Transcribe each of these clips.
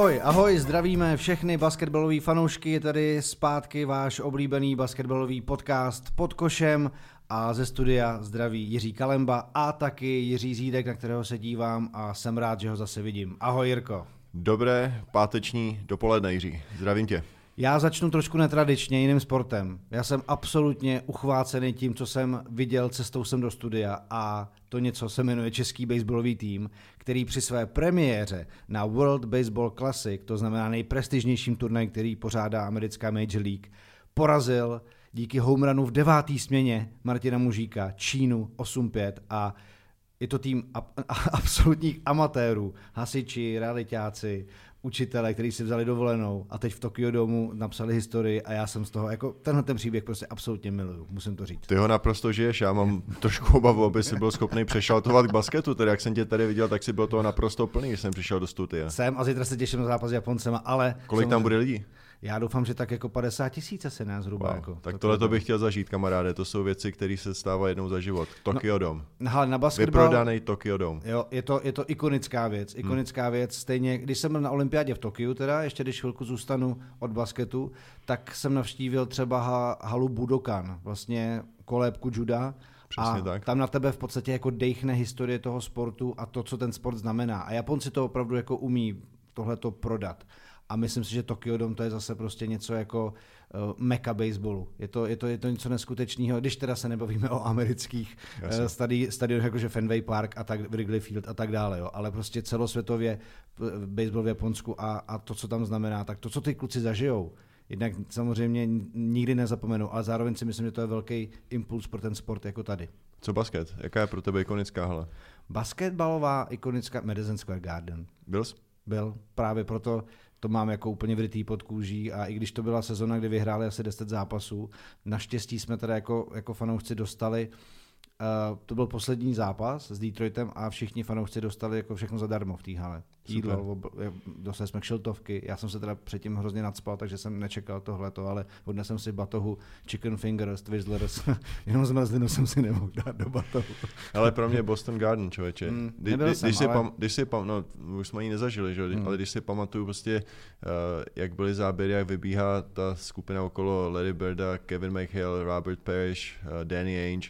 Ahoj, ahoj, zdravíme všechny basketbalové fanoušky, je tady zpátky váš oblíbený basketbalový podcast pod košem a ze studia zdraví Jiří Kalemba a taky Jiří Zídek, na kterého se dívám a jsem rád, že ho zase vidím. Ahoj Jirko. Dobré páteční dopoledne Jiří, zdravím tě. Já začnu trošku netradičně jiným sportem. Já jsem absolutně uchvácený tím, co jsem viděl cestou sem do studia a to něco se jmenuje Český baseballový tým, který při své premiéře na World Baseball Classic, to znamená nejprestižnějším turnaji, který pořádá americká Major League, porazil díky homerunu v devátý směně Martina Mužíka Čínu 8-5 a je to tým absolutních amatérů, hasiči, realitáci, učitele, kteří si vzali dovolenou a teď v Tokyo domu napsali historii a já jsem z toho, jako tenhle ten příběh prostě absolutně miluju, musím to říct. Ty ho naprosto žiješ, já mám trošku obavu, aby si byl schopný přešaltovat k basketu, tedy jak jsem tě tady viděl, tak si byl toho naprosto plný, když jsem přišel do studia. Jsem a zítra se těším na zápas s Japoncema, ale... Kolik tam bude lidí? Já doufám, že tak jako 50 tisíc se nás zhruba. Wow. Jako, tak tohle to bych chtěl zažít, kamaráde. To jsou věci, které se stávají jednou za život. Tokyo no, Dome. Ale na basketbal, Vyprodaný Tokyo Dome. Jo, je to, je to ikonická věc. Hmm. Ikonická hmm. věc. Stejně, když jsem byl na olympiádě v Tokiu, teda, ještě když chvilku zůstanu od basketu, tak jsem navštívil třeba halu Budokan, vlastně kolébku juda. Přesně a tak. tam na tebe v podstatě jako dejchne historie toho sportu a to, co ten sport znamená. A Japonci to opravdu jako umí tohle to prodat. A myslím si, že Tokyo Dome to je zase prostě něco jako uh, meka baseballu. Je to, je, to, je to něco neskutečného, když teda se nebavíme o amerických uh, stadi, stadionech, jakože Fenway Park a tak, Wrigley Field a tak dále, jo. ale prostě celosvětově eh, baseball v Japonsku a, a to, co tam znamená, tak to, co ty kluci zažijou, jednak samozřejmě nikdy nezapomenu, ale zároveň si myslím, že to je velký impuls pro ten sport jako tady. Co basket? Jaká je pro tebe ikonická hala? Basketbalová ikonická Madison Square Garden. Byl jsi? Byl, právě proto to mám jako úplně vrytý pod kůží a i když to byla sezona, kdy vyhráli asi 10 zápasů, naštěstí jsme teda jako, jako fanoušci dostali Uh, to byl poslední zápas s Detroitem a všichni fanoušci dostali jako všechno zadarmo v té hale. Jídlo, dostali jsme kšiltovky, já jsem se teda předtím hrozně nadspal, takže jsem nečekal tohleto, ale odnesl jsem si batohu chicken fingers, Twizzlers, jenom zmrzlinu jsem si nemohl dát do batohu. ale pro mě Boston Garden, člověče. Mm, kdy, kdy, jsem, když, si ale... pam, když si pam, no, už jsme ji nezažili, že? Mm. ale když si pamatuju prostě, uh, jak byly záběry, jak vybíhá ta skupina okolo Larry Birda, Kevin McHale, Robert Parrish, uh, Danny Ainge,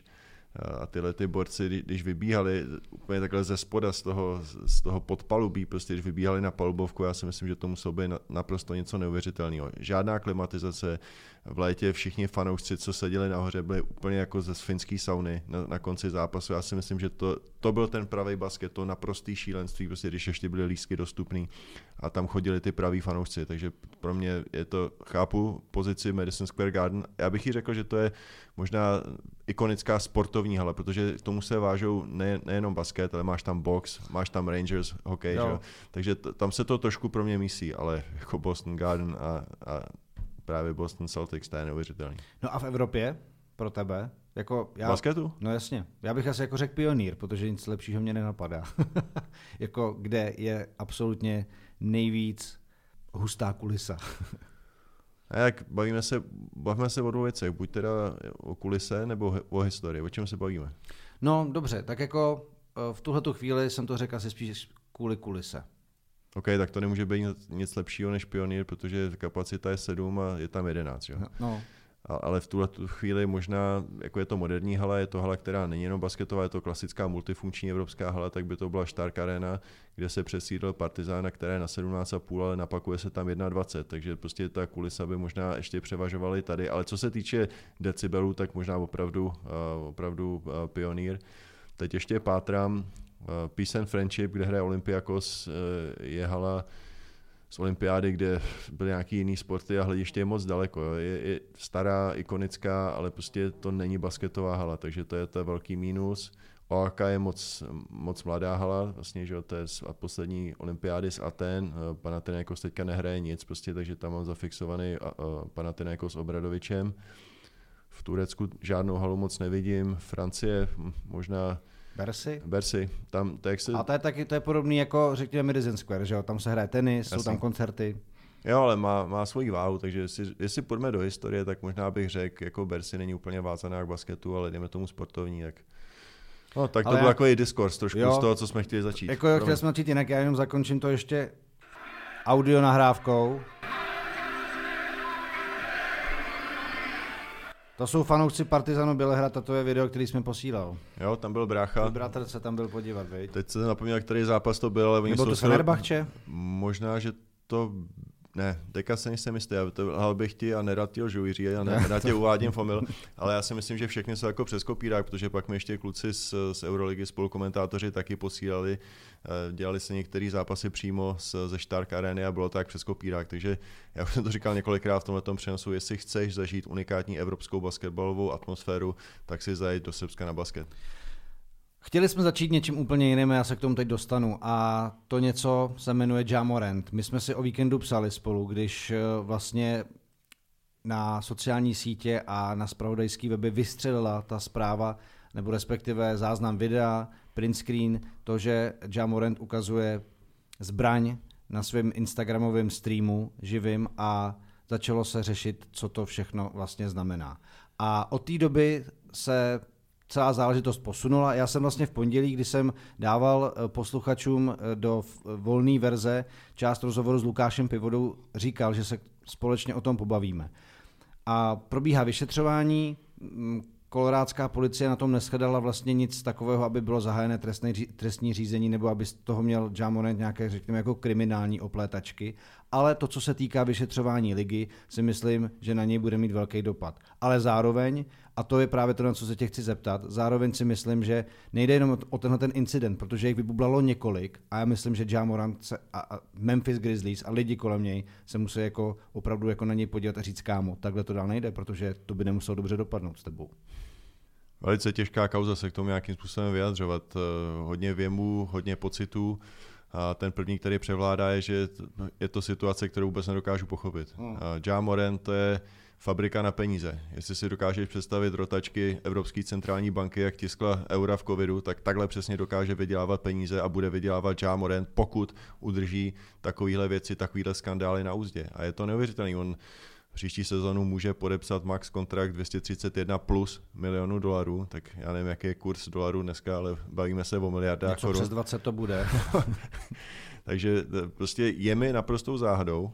a tyhle ty borci, když vybíhali úplně takhle ze spoda, z toho, z toho podpalubí, prostě když vybíhali na palubovku, já si myslím, že to muselo být naprosto něco neuvěřitelného. Žádná klimatizace, v létě všichni fanoušci, co seděli nahoře, byli úplně jako ze finské sauny na, na konci zápasu. Já si myslím, že to, to byl ten pravý basket, to naprostý šílenství, prostě když ještě byly lísky dostupný a tam chodili ty praví fanoušci, takže pro mě je to, chápu pozici Madison Square Garden, já bych ji řekl, že to je možná ikonická sportovní hala, protože k tomu se vážou ne, nejenom basket, ale máš tam box, máš tam Rangers, hokej, že? takže t- tam se to trošku pro mě mísí, ale jako Boston Garden a, a právě Boston Celtics, to je neuvěřitelný. No a v Evropě pro tebe? Jako já, Basketu? No jasně. Já bych asi jako řekl pionýr, protože nic lepšího mě nenapadá. jako kde je absolutně nejvíc hustá kulisa. A jak bavíme se, bavíme se o dvou věcech, buď teda o kulise nebo o historii, o čem se bavíme? No dobře, tak jako eh, v tuhle chvíli jsem to řekl asi spíš kvůli kulise. OK, tak to nemůže být nic lepšího než pionýr, protože kapacita je 7 a je tam 11. Jo? No. Ale v tuhle chvíli možná, jako je to moderní hala, je to hala, která není jenom basketová, je to klasická multifunkční evropská hala, tak by to byla Stark Arena, kde se přesídl Partizána, která je na 17,5, ale napakuje se tam 21, takže prostě ta kulisa by možná ještě převažovaly tady. Ale co se týče decibelů, tak možná opravdu, uh, opravdu uh, pionýr. Teď ještě pátrám, Eh, Peace and Friendship, kde hraje Olympiakos, eh, je hala z olympiády, kde byly nějaký jiný sporty a hlediště je moc daleko. Jo. Je, je stará, ikonická, ale prostě to není basketová hala, takže to je to velký mínus. OAK je moc, moc mladá hala, vlastně, že to je z poslední olympiády z Aten, eh, Panathinaikos teďka nehraje nic, prostě, takže tam mám zafixovaný Panathinaikos s Obradovičem. V Turecku žádnou halu moc nevidím, Francie možná Bersi? Bersi. Tam, to, jak se... A to je taky to je podobný jako řekněme Madison Square, že jo? Tam se hraje tenis, Jasný. jsou tam koncerty. Jo, ale má, má svoji váhu, takže jestli, jestli půjdeme do historie, tak možná bych řekl, jako Bersi není úplně vázaná k basketu, ale jdeme tomu sportovní, tak No, tak to ale byl jak... jako i diskurs trošku jo, z toho, co jsme chtěli začít. Jako jo, chtěli jsme začít jinak, já jenom zakončím to ještě audio nahrávkou. To jsou fanoušci Partizanu Bělehrad a to je video, který jsme posílal. Jo, tam byl brácha. Bratr se tam byl podívat, viď? Teď se zapomněl, který zápas to byl, ale oni Nebo jsou to Fenerbahče? Možná, že to ne, teďka se nejsem jistý, já to lhal bych ti a nerad ti lžu, Jiří, a ne, nerad tě uvádím fomil, ale já si myslím, že všechny jsou jako přes kopírák, protože pak mi ještě kluci z, z Euroligy spolukomentátoři taky posílali, eh, dělali se některé zápasy přímo z, ze Stark Areny a bylo tak přes kopírák, takže já už jsem to říkal několikrát v tomhle přenosu, jestli chceš zažít unikátní evropskou basketbalovou atmosféru, tak si zajít do Srbska na basket. Chtěli jsme začít něčím úplně jiným, já se k tomu teď dostanu. A to něco se jmenuje Jamorant. My jsme si o víkendu psali spolu, když eh, vlastně na sociální sítě a na spravodajský weby vystřelila ta zpráva, nebo respektive záznam videa, print screen, to, že Jamorant ukazuje zbraň na svém Instagramovém streamu živým a začalo se řešit, co to všechno vlastně znamená. A od té doby se celá záležitost posunula. Já jsem vlastně v pondělí, kdy jsem dával eh, posluchačům eh, do volné verze část rozhovoru s Lukášem Pivodou, říkal, že se společně o tom pobavíme. A probíhá vyšetřování, mm, kolorádská policie na tom neschledala vlastně nic takového, aby bylo zahájené trestné, trestní řízení nebo aby z toho měl Jamorant nějaké, řekněme, jako kriminální oplétačky. Ale to, co se týká vyšetřování ligy, si myslím, že na něj bude mít velký dopad. Ale zároveň, a to je právě to, na co se tě chci zeptat, zároveň si myslím, že nejde jenom o- tenhle ten incident, protože jich vybublalo několik a já myslím, že Jamorant se, a, a Memphis Grizzlies a lidi kolem něj se musí jako opravdu jako na něj podívat a říct, kámo, takhle to dál nejde, protože to by nemuselo dobře dopadnout s tebou. Velice těžká kauza se k tomu nějakým způsobem vyjadřovat. Eh, Hodně věmů, hodně pocitů. A ten první, který převládá, je, že t- je to situace, kterou vůbec nedokážu pochopit. Hmm. Hmm. Ja Moren to je fabrika na peníze. Jestli si dokážeš představit rotačky Evropské centrální banky, jak tiskla eura v covidu, tak takhle přesně dokáže vydělávat peníze a bude vydělávat Ja Moren, pokud udrží takovéhle věci, takovéhle skandály na úzdě. A je to neuvěřitelný. On příští sezonu může podepsat max kontrakt 231 plus milionů dolarů, tak já nevím, jaký je kurz dolarů dneska, ale bavíme se o miliardách Něco korun. přes 20 to bude. Takže eh, prostě je mi naprostou záhadou,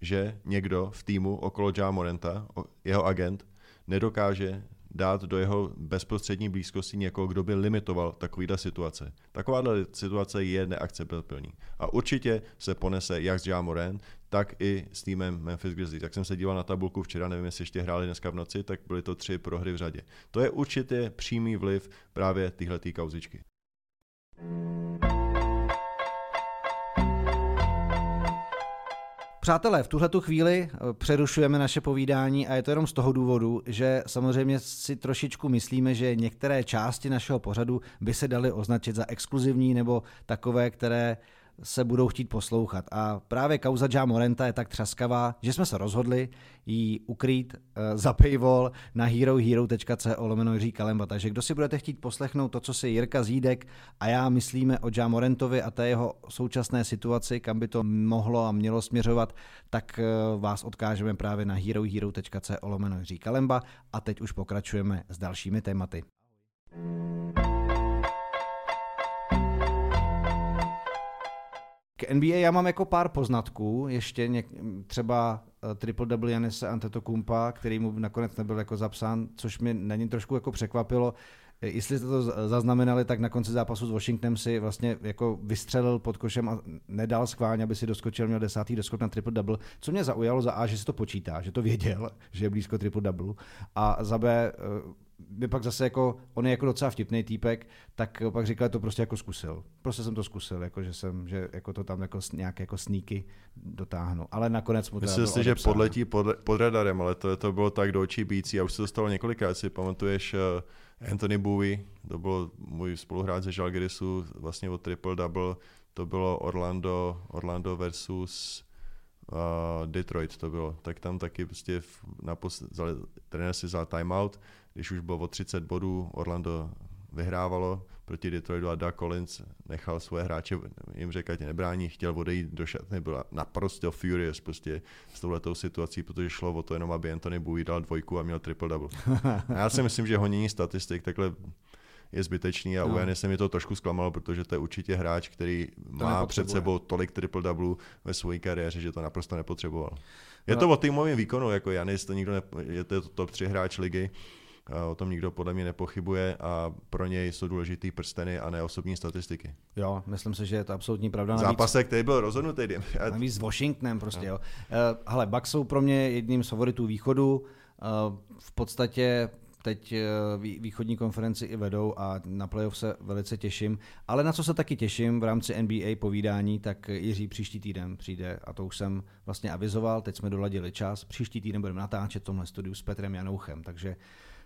že někdo v týmu okolo Ja Morenta, jeho agent, nedokáže dát do jeho bezprostřední blízkosti někoho, kdo by limitoval takovýhle situace. Takováhle situace je neakceptabilní. A určitě se ponese jak s Ja Morant, tak i s týmem Memphis Grizzlies. Jak jsem se díval na tabulku včera, nevím, jestli ještě hráli dneska v noci, tak byly to tři prohry v řadě. To je určitě přímý vliv právě téhletý kauzičky. Přátelé, v tuhle chvíli eh, přerušujeme naše povídání a je to jenom z toho důvodu, že samozřejmě si trošičku myslíme, že některé části našeho pořadu by se daly označit za exkluzivní nebo takové, které se budou chtít poslouchat. A právě kauza Ja Morenta je tak třaskavá, že jsme se rozhodli ji ukrýt uh, za paywall na herohero.co lomeno Jiří Kalemba. Takže kdo si budete chtít poslechnout to, co si Jirka Zídek a já myslíme o Ja Morentovi a té jeho současné situaci, kam by to mohlo a mělo směřovat, tak uh, vás odkážeme právě na herohero.co lomeno Jiří Kalemba a teď už pokračujeme s dalšími tématy. K NBA já mám jako pár poznatků, ještě něk, třeba uh, triple double Janise Antetokounmpa, který mu nakonec nebyl jako zapsán, což mě na něm trošku jako překvapilo. Eh, Jestli jste to zaznamenali, tak na konci zápasu s Washingtonem si vlastně jako vystřelil pod košem a nedal skválně, aby si doskočil, měl desátý doskok na triple double. Co mě zaujalo za A, že si to počítá, že to věděl, že je blízko triple double. A za B, eh, by pak zase jako, on je jako docela vtipný týpek, tak pak říkal, že to prostě jako zkusil. Prostě jsem to zkusil, jako že jsem, že jako to tam jako nějaké jako sníky dotáhnu. Ale nakonec mu teda Myslím bylo si, že podletí pod, pod radarem, ale to, to bylo tak do očí bící a už se to stalo několikrát. Si pamatuješ uh, Anthony Bowie, to byl můj spoluhráč ze Žalgirisu, vlastně od Triple Double, to bylo Orlando, Orlando versus uh, Detroit to bylo, tak tam taky prostě napos, vzali, trenér si vzal timeout, když už bylo o 30 bodů, Orlando vyhrávalo proti Detroitu a Doug Collins nechal svoje hráče, jim řekl, ať nebrání, chtěl odejít do šatny, byl naprosto furious prostě s touhletou situací, protože šlo o to jenom, aby Anthony Bowie dal dvojku a měl triple double. A já si myslím, že honění statistik takhle je zbytečný a no. u Janise mě to trošku zklamalo, protože to je určitě hráč, který to má před sebou tolik triple-double ve své kariéře, že to naprosto nepotřeboval. Je no. to o týmovém výkonu, jako Janis, to nikdo ne, je to top 3 hráč ligy, O tom nikdo podle mě nepochybuje a pro něj jsou důležitý prsteny a ne osobní statistiky. Jo, myslím si, že je to absolutní pravda. Navíc, Zápasek, který byl rozhodnutý. Navíc s Washingtonem prostě, jo. jo. Uh, hele, Bucks jsou pro mě jedním z favoritů východu. Uh, v podstatě teď eh, východní konferenci i vedou a na playoff se velice těším. Ale na co se taky těším v rámci NBA povídání, tak Jiří příští týden přijde a to už jsem vlastně avizoval, teď jsme doladili čas. Příští týden budeme natáčet v tomhle studiu s Petrem Janouchem, takže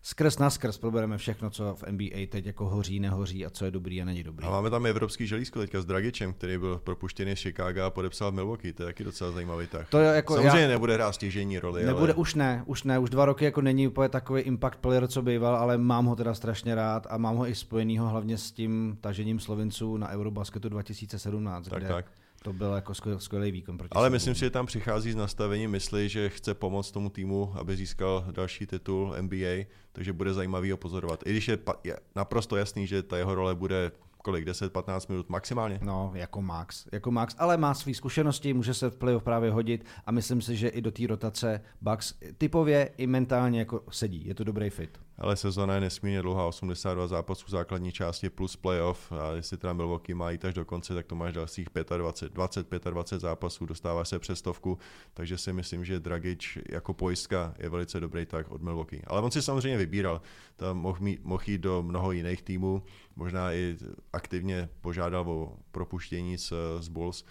skrz na skrz probereme všechno, co v NBA teď jako hoří, nehoří a co je dobrý a není dobrý. A máme tam evropský želízko teďka s Dragičem, který byl propuštěný z Chicago a podepsal v Milwaukee. To je taky docela zajímavý tak. To je jako Samozřejmě já... nebude hrát stěžení roli. Nebude, ale... už ne, už ne, už dva roky jako není úplně takový impact player, co býval, ale mám ho teda strašně rád a mám ho i spojenýho hlavně s tím tažením Slovinců na Eurobasketu 2017, tak, kde tak to byl jako skvělý výkon. Proti Ale myslím si, že tam přichází z nastavení mysli, že chce pomoct tomu týmu, aby získal další titul NBA, takže bude zajímavý ho pozorovat. I když je, je naprosto jasný, že ta jeho role bude kolik, 10-15 minut maximálně? No, jako max, jako max, ale má své zkušenosti, může se v playoff právě hodit a myslím si, že i do té rotace Bucks typově i mentálně jako sedí, je to dobrý fit ale sezona je nesmírně dlouhá, 82 zápasů základní části plus playoff. A jestli teda Milwaukee má až do konce, tak to máš dalších 25, 20, 25 zápasů, dostává se přes stovku, takže si myslím, že Dragic jako pojistka je velice dobrý tak od Milwaukee. Ale on si samozřejmě vybíral, tam mohl, mít, mohl jít do mnoho jiných týmů, možná i aktivně požádal o propuštění z, z Bulls,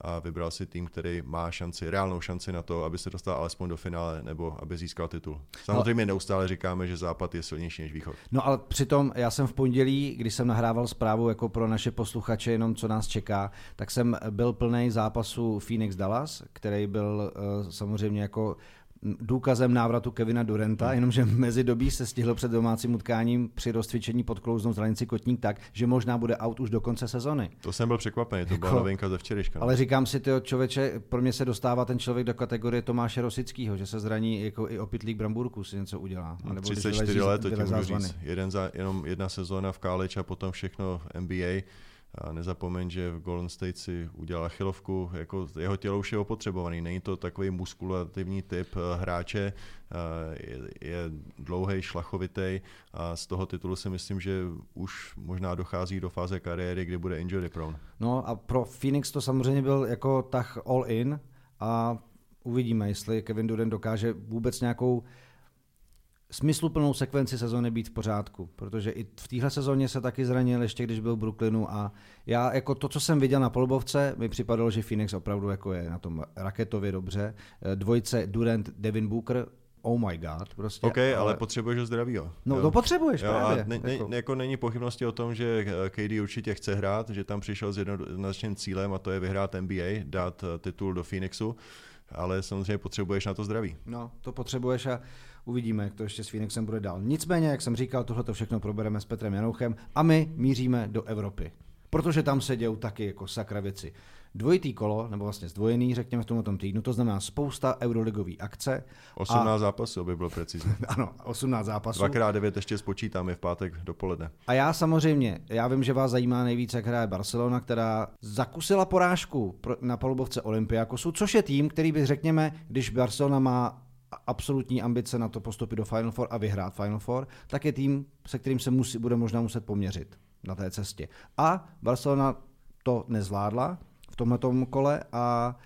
a vybral si tým, který má šanci, reálnou šanci na to, aby se dostal alespoň do finále nebo aby získal titul. Samozřejmě neustále říkáme, že Západ je silnější než Východ. No ale přitom já jsem v pondělí, když jsem nahrával zprávu jako pro naše posluchače, jenom co nás čeká, tak jsem byl plný zápasu Phoenix Dallas, který byl uh, samozřejmě jako důkazem návratu Kevina Durenta, hmm. jenomže mezi dobí se stihl před domácím utkáním při rozcvičení podklouznout zranici kotník tak, že možná bude out už do konce sezony. To jsem byl překvapený, to byla jako, novinka ze včerejška. Ale říkám si, ty člověče, pro mě se dostává ten člověk do kategorie Tomáše Rosického, že se zraní jako i opitlík Bramburku si něco udělá. No, 34 let, to ti můžu říct. Jeden za, jenom jedna sezóna v college a potom všechno NBA a nezapomeň, že v Golden State si udělal achilovku, jako jeho tělo už je opotřebovaný, není to takový muskulativní typ eh, hráče, eh, je, dlouhý, šlachovitý a z toho titulu si myslím, že už možná dochází do fáze kariéry, kdy bude injury prone. No a pro Phoenix to samozřejmě byl jako tak all in a uvidíme, jestli Kevin Durant dokáže vůbec nějakou smysluplnou sekvenci sezóny být v pořádku, protože i v téhle sezóně se taky zranil ještě, když byl v Brooklynu a já jako to, co jsem viděl na polubovce, mi připadalo, že Phoenix opravdu jako je na tom raketově dobře. Eh, dvojce Durant, Devin Booker, oh my god, prostě. OK, ale, ale potřebuješ ho zdravího. No jo. to potřebuješ jo, právě. A ne, ne, jako. jako není pochybnosti o tom, že eh, KD určitě chce hrát, že tam přišel s jednoznačným cílem a to je vyhrát NBA, dát eh, titul do Phoenixu, ale samozřejmě potřebuješ na to zdraví. No, to potřebuješ a Uvidíme, jak to ještě s Phoenixem bude dál. Nicméně, jak jsem říkal, tohle to všechno probereme s Petrem Janouchem a my míříme do Evropy. Protože tam se dějou taky jako sakra věci. Dvojitý kolo, nebo vlastně zdvojený, řekněme v tomto týdnu, to znamená spousta euroligový akce. 18 a... zápasů, aby bylo precizní. ano, 18 zápasů. Dvakrát 9 ještě spočítáme v pátek dopoledne. A já samozřejmě, já vím, že vás zajímá nejvíce, jak hraje Barcelona, která zakusila porážku na palubovce Olympiakosu, což je tým, který by řekněme, když Barcelona má absolutní ambice na to postupit do Final Four a vyhrát Final Four, tak je tým, se kterým se musí, bude možná muset poměřit na té cestě. A Barcelona to nezvládla v tomto kole a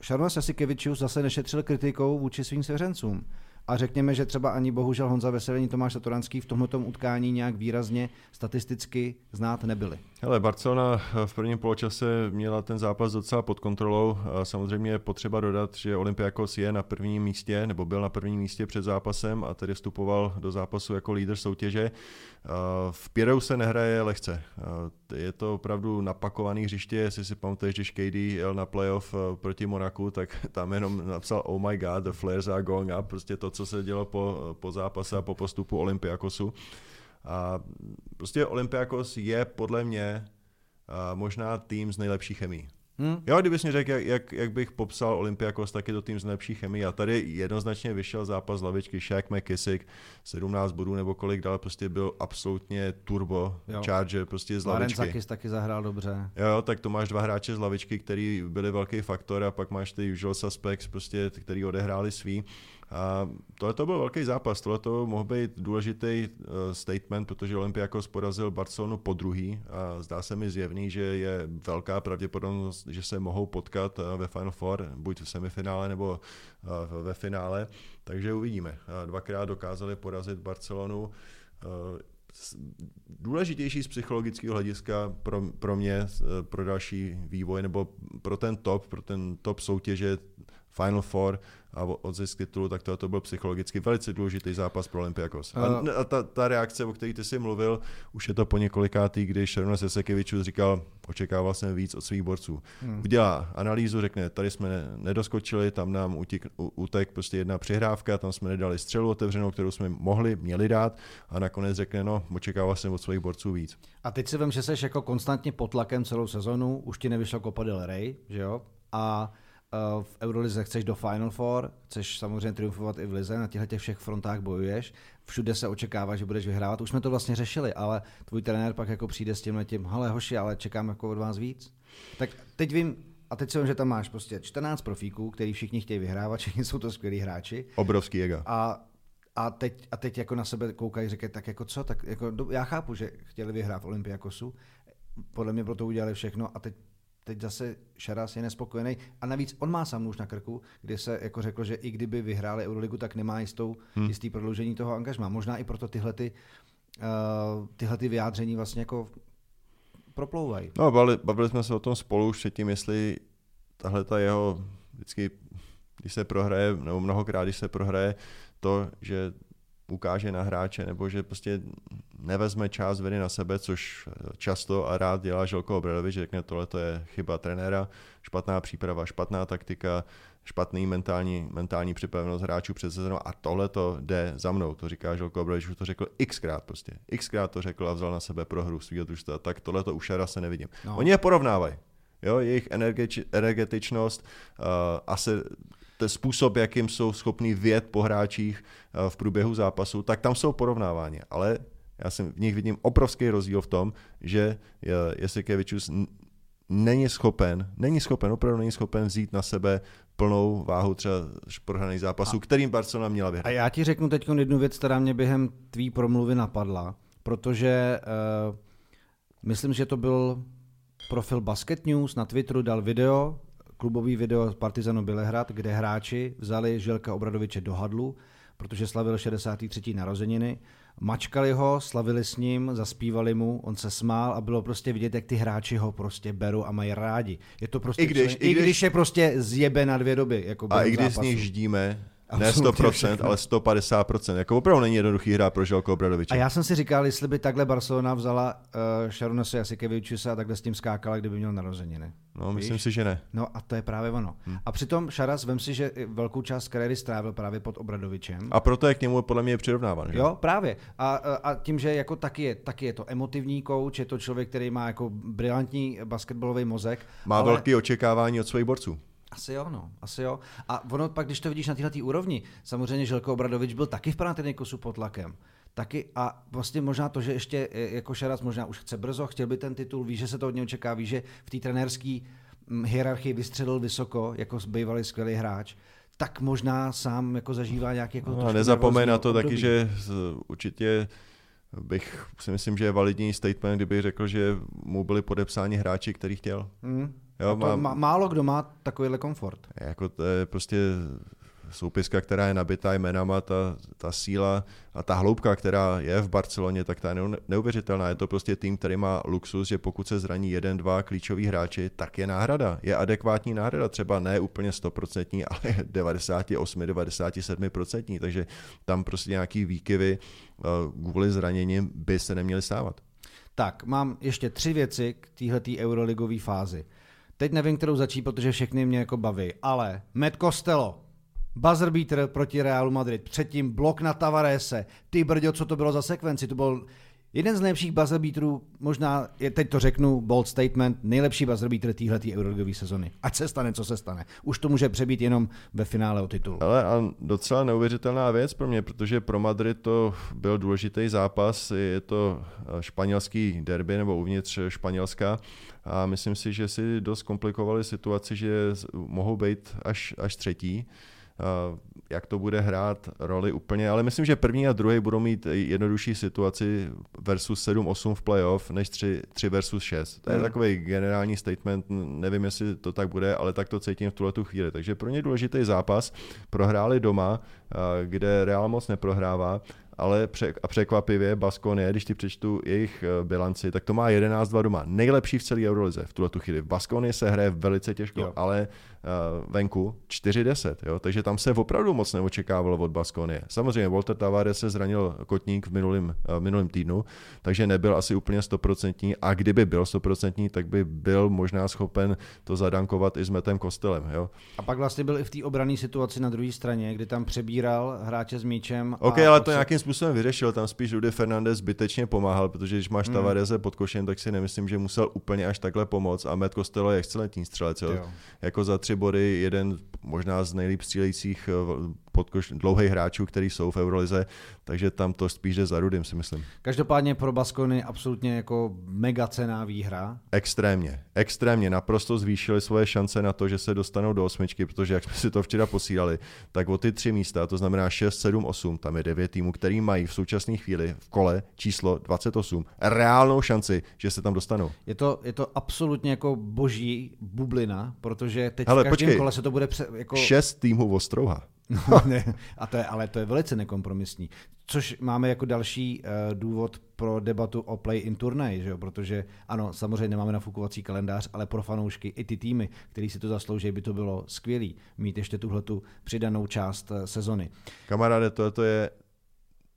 Šarma Sasikevičius zase nešetřil kritikou vůči svým svěřencům. A řekněme, že třeba ani bohužel Honza Veselení, Tomáš Satoranský v tomto utkání nějak výrazně statisticky znát nebyli. Hele, Barcelona v prvním poločase měla ten zápas docela pod kontrolou. Samozřejmě je potřeba dodat, že Olympiakos je na prvním místě, nebo byl na prvním místě před zápasem a tedy vstupoval do zápasu jako lídr soutěže. V Pireu se nehraje lehce. Je to opravdu napakovaný hřiště, jestli si pamatuješ, když KD jel na playoff proti Monaku, tak tam jenom napsal oh my god, the flares are going up, prostě to, co se dělo po, po zápase a po postupu Olympiakosu. A prostě Olympiakos je podle mě možná tým z nejlepší chemí. Hmm. Jo, kdybys mi řekl, jak, jak, jak, bych popsal Olympiakos, tak je to tým z nejlepší chemie. A tady jednoznačně vyšel zápas z lavičky Shaq McKissick, 17 bodů nebo kolik dal, prostě byl absolutně turbo jo. charger, prostě z lavičky. Lorenz taky zahrál dobře. Jo, jo, tak to máš dva hráče z lavičky, který byli velký faktor a pak máš ty usual suspects, prostě, který odehráli svý. A tohle to byl velký zápas, tohle to mohl být důležitý uh, statement, protože Olympiakos porazil Barcelonu po druhý a zdá se mi zjevný, že je velká pravděpodobnost, že se mohou potkat uh, ve Final Four, buď v semifinále nebo uh, ve finále, takže uvidíme. Dvakrát dokázali porazit Barcelonu. Důležitější z psychologického hlediska pro, pro mě, pro další vývoj, nebo pro ten top, pro ten top soutěže Final Four, a odzisk titulu, tak to, to byl psychologicky velice důležitý zápas pro Olympiakos. A, a ta, ta, reakce, o které ty jsi mluvil, už je to po několikátý, když Šarona Sesekevičů říkal, očekával jsem víc od svých borců. Hmm. Udělá analýzu, řekne, tady jsme nedoskočili, tam nám utík, utek prostě jedna přihrávka, tam jsme nedali střelu otevřenou, kterou jsme mohli, měli dát a nakonec řekne, no, očekával jsem od svých borců víc. A teď si vím, že jsi jako konstantně pod tlakem celou sezonu, už ti nevyšlo Copa del Rey, že jo? A Eh, v Eurolize chceš do Final Four, chceš samozřejmě triumfovat i v Lize, na těchto těch všech frontách bojuješ, všude se očekává, že budeš vyhrávat. Už jsme to vlastně řešili, ale tvůj trenér pak jako přijde s tím letím, hele hoši, ale čekám jako od vás víc. Tak teď vím, a teď si vím, že tam máš prostě 14 profíků, který všichni chtějí vyhrávat, všichni jsou to skvělí hráči. Obrovský ego. A a teď, a teď jako na sebe koukají, říkají, tak jako co, tak jako, já chápu, že chtěli vyhrát v Olympiakosu, podle mě pro to udělali všechno a teď teď zase Šaras je nespokojený. A navíc on má sám už na krku, kde se jako řekl, že i kdyby vyhráli Euroligu, tak nemá jistou, hmm. jistý prodloužení toho angažma. Možná i proto tyhle, ty, uh, tyhle ty vyjádření vlastně jako proplouvají. No, bavili, bavili jsme se o tom spolu už předtím, jestli tahle ta jeho vždycky, když se prohraje, nebo mnohokrát, když se prohraje, to, že ukáže na hráče, nebo že prostě nevezme část viny na sebe, což často a rád dělá Želko Obradovič, řekne, tohle to je chyba trenéra, špatná příprava, špatná taktika, špatný mentální, mentální připravenost hráčů před sezónou a tohle to jde za mnou, to říká Želko Obradovič, už to řekl xkrát prostě, xkrát to řekl a vzal na sebe prohru svého družstva, tak tohle to u Šara se nevidím. No. Oni je porovnávají, jo, jejich energetičnost uh, asi ten způsob, jakým jsou schopní věd po hráčích uh, v průběhu zápasu, tak tam jsou porovnávání, ale já jsem v nich vidím obrovský rozdíl v tom, že Jasikevičus není schopen, není schopen, opravdu není schopen vzít na sebe plnou váhu třeba prohraných zápasů, a, kterým Barcelona měla vyhrát. A já ti řeknu teď jednu věc, která mě během tvý promluvy napadla, protože uh, myslím, že to byl profil Basket News na Twitteru dal video, klubový video z Partizanu Bělehrad, kde hráči vzali Želka Obradoviče do hadlu, protože slavil 63. narozeniny mačkali ho, slavili s ním, zaspívali mu, on se smál a bylo prostě vidět, jak ty hráči ho prostě berou a mají rádi. Je to prostě, I když, i když, když je prostě zjebe na dvě doby. Jako a i když zápasu. z nich ždíme, ne 100%, všechno. ale 150%. Jako opravdu není jednoduchý hra pro Želko Obradoviče. A já jsem si říkal, jestli by takhle Barcelona vzala uh, Sharonese Jasikevičuse a takhle s tím skákala, kdyby měl narozeniny. No, Víš? myslím si, že ne. No a to je právě ono. Hmm. A přitom Šaras, vem si, že velkou část kariéry strávil právě pod Obradovičem. A proto je k němu podle mě přirovnáván. Že? Jo, právě. A, a tím, že jako taky je, taky je to emotivní kouč, je to člověk, který má jako brilantní basketbalový mozek. Má ale... velké očekávání od svých borců. Asi jo, no, asi jo. A ono pak, když to vidíš na této úrovni, samozřejmě Želko Obradovič byl taky v Panathinaikosu pod tlakem. Taky a vlastně možná to, že ještě e, jako Šarac možná už chce brzo, chtěl by ten titul, ví, že se to od něj očeká, ví, že v té trenérské hierarchii vystřelil vysoko, jako bývalý skvělý hráč, tak možná sám jako zažívá nějaký jako no, Nezapomeň na to období. taky, že určitě bych si myslím, že je validní statement, kdybych řekl, že mu byli podepsáni hráči, který chtěl. Mm. Jo, to má, málo kdo má takovýhle komfort. Jako to je prostě soupiska, která je nabitá jménama, ta, ta síla a ta hloubka, která je v Barceloně, tak ta je neuvěřitelná. Je to prostě tým, který má luxus, že pokud se zraní jeden, dva klíčoví hráči, tak je náhrada. Je adekvátní náhrada, třeba ne úplně 100%, ale 98-97%, takže tam prostě nějaký výkyvy eh, kvůli zraněním by se neměly stávat. Tak, mám ještě tři věci k téhleté euroligové fázi. Teď nevím, kterou začít, protože všechny mě jako baví, ale Matt Costello, buzzer beater proti Realu Madrid, předtím blok na Tavarese, ty brďo, co to bylo za sekvenci, to byl Jeden z nejlepších buzzer beaterů, možná, je, teď to řeknu, bold statement, nejlepší buzzer beater téhleté Euroligové sezony. Ať se stane, co se stane. Už to může přebít jenom ve finále o titul. Ale a docela neuvěřitelná věc pro mě, protože pro Madrid to byl důležitý zápas, je to eh, španělský derby nebo uvnitř Španělska a myslím si, že si dost komplikovali situaci, že mohou být až, až třetí jak to bude hrát roli úplně, ale myslím, že první a druhý budou mít jednodušší situaci versus 7-8 v playoff, než 3, 3 versus 6. To je hmm. takový generální statement, nevím, jestli to tak bude, ale tak to cítím v tuhle tu chvíli. Takže pro ně důležitý zápas, prohráli doma, kde Real moc neprohrává, ale a překvapivě Baskonie, když ti přečtu jejich eh, bilanci, tak to má 11-2 doma. Nejlepší v celé Eurolize v tuhle tu chvíli. V Baskonii se hraje velice těžko, jo. ale venku 4-10, jo? takže tam se opravdu moc neočekávalo od Baskonie. Samozřejmě Walter Tavares se zranil kotník v minulém, uh, minulém týdnu, takže nebyl asi úplně stoprocentní a kdyby byl stoprocentní, tak by byl možná schopen to zadankovat i s Metem Kostelem. Jo? A pak vlastně byl i v té obrané situaci na druhé straně, kdy tam přebíral hráče s míčem. OK, ale to nějakým způsobem vyřešil, tam spíš Rudy Fernandez zbytečně pomáhal, protože když máš hmm. Tavareze pod košem, tak si nemyslím, že musel úplně až takhle pomoct a Matt Costello je excelentní střelec. Jo? Jo. Jako za tři body jeden možná z nejlíp střílejících eh, podkoš, dlouhých hráčů, který jsou v Eurolize, takže tam to spíš jde za Rudym, si myslím. Každopádně pro Baskony absolutně jako mega cená výhra. Extrémně, extrémně, naprosto zvýšili svoje šance na to, že se dostanou do osmičky, protože jak jsme si to včera posílali, tak o ty tři místa, to znamená 6, 7, 8, tam je 9 týmů, který mají v současné chvíli v kole číslo 28 reálnou šanci, že se tam dostanou. Je to, je to absolutně jako boží bublina, protože teď Hele, v každém počkej, kole se to bude pře, jako... Šest týmů Ostrouha. No, ne, a to je, ale to je velice nekompromisní. Což máme jako další uh, důvod pro debatu o play-in turnaj, že jo? protože ano, samozřejmě nemáme nafukovací kalendář, ale pro fanoušky i ty týmy, který si to zaslouží, by to bylo skvělý mít ještě tuhle tu přidanou část uh, sezony. Kamaráde, to, to je